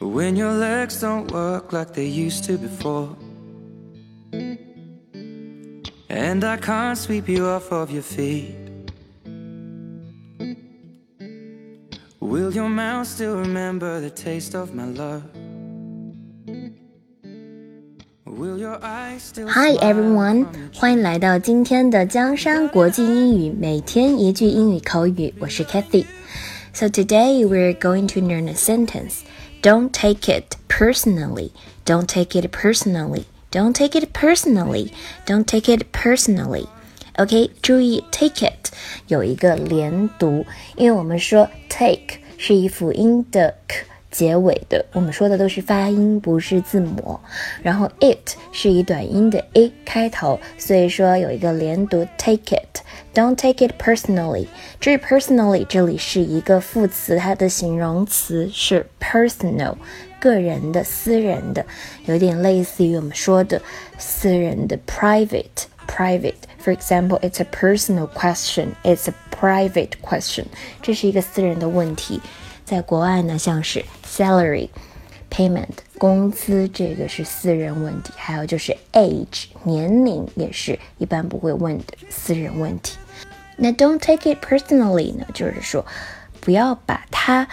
When your legs don't work like they used to before. And I can't sweep you off of your feet. Will your mouth still remember the taste of my love? Hi everyone，欢迎来到今天的江山国际英语，每天一句英语口语。我是 Kathy。So today we're going to learn a sentence. Don't take it personally. Don't take it personally. Don't take it personally. Don't take it personally. OK，注意 take it 有一个连读，因为我们说 take 是以辅音的 k。 结尾的，我们说的都是发音，不是字母。然后 it 是以短音的 a 开头，所以说有一个连读，take it，don't take it personally。至于 personally 这里是一个副词，它的形容词是 personal，个人的、私人的，有点类似于我们说的私人的 private，private。For example, it's a personal question. It's a private question. 这是一个私人的问题。在国外呢，像是 salary payment 工资，这个是私人问题；还有就是 age 年龄，也是一般不会问的私人问题。那 don't take it personally 呢，就是说不要把它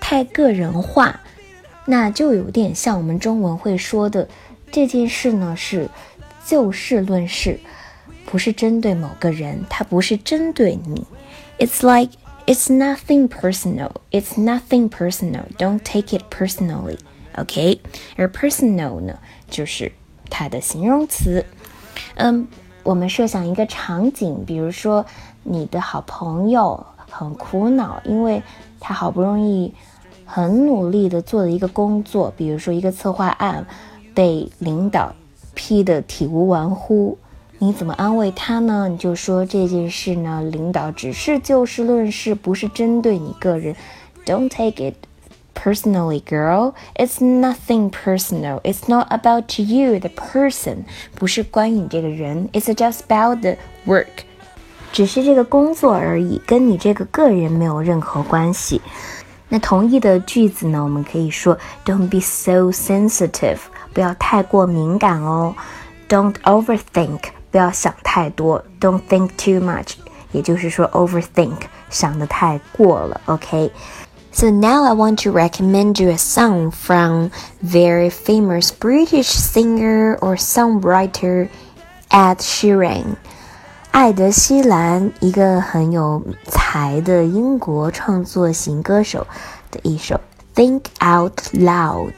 太个人化，那就有点像我们中文会说的这件事呢是就事论事，不是针对某个人，它不是针对你。It's like It's nothing personal. It's nothing personal. Don't take it personally. OK，而 personal 呢，就是它的形容词。嗯，我们设想一个场景，比如说你的好朋友很苦恼，因为他好不容易很努力的做了一个工作，比如说一个策划案，被领导批的体无完肤。你怎么安慰他呢？你就说这件事呢，领导只是就事论事，不是针对你个人。Don't take it personally, girl. It's nothing personal. It's not about you, the person. 不是关于你这个人。It's just about the work. 只是这个工作而已，跟你这个个人没有任何关系。那同义的句子呢？我们可以说，Don't be so sensitive. 不要太过敏感哦。Don't overthink. 不要想太多，Don't think too much，也就是说 overthink，想的太过了，OK。So now I want to recommend you a song from very famous British singer or songwriter Ed Sheeran。艾德希兰，一个很有才的英国创作型歌手的一首《Think Out Loud》。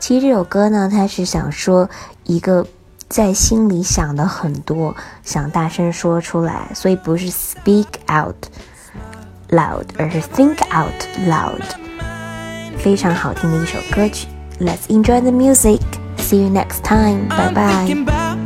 其实这首歌呢，他是想说一个。 在心里想的很多，想大声说出来，所以不是 speak out loud，而是 think out loud。非常好听的一首歌曲，Let's enjoy the music. See you next time. Bye bye.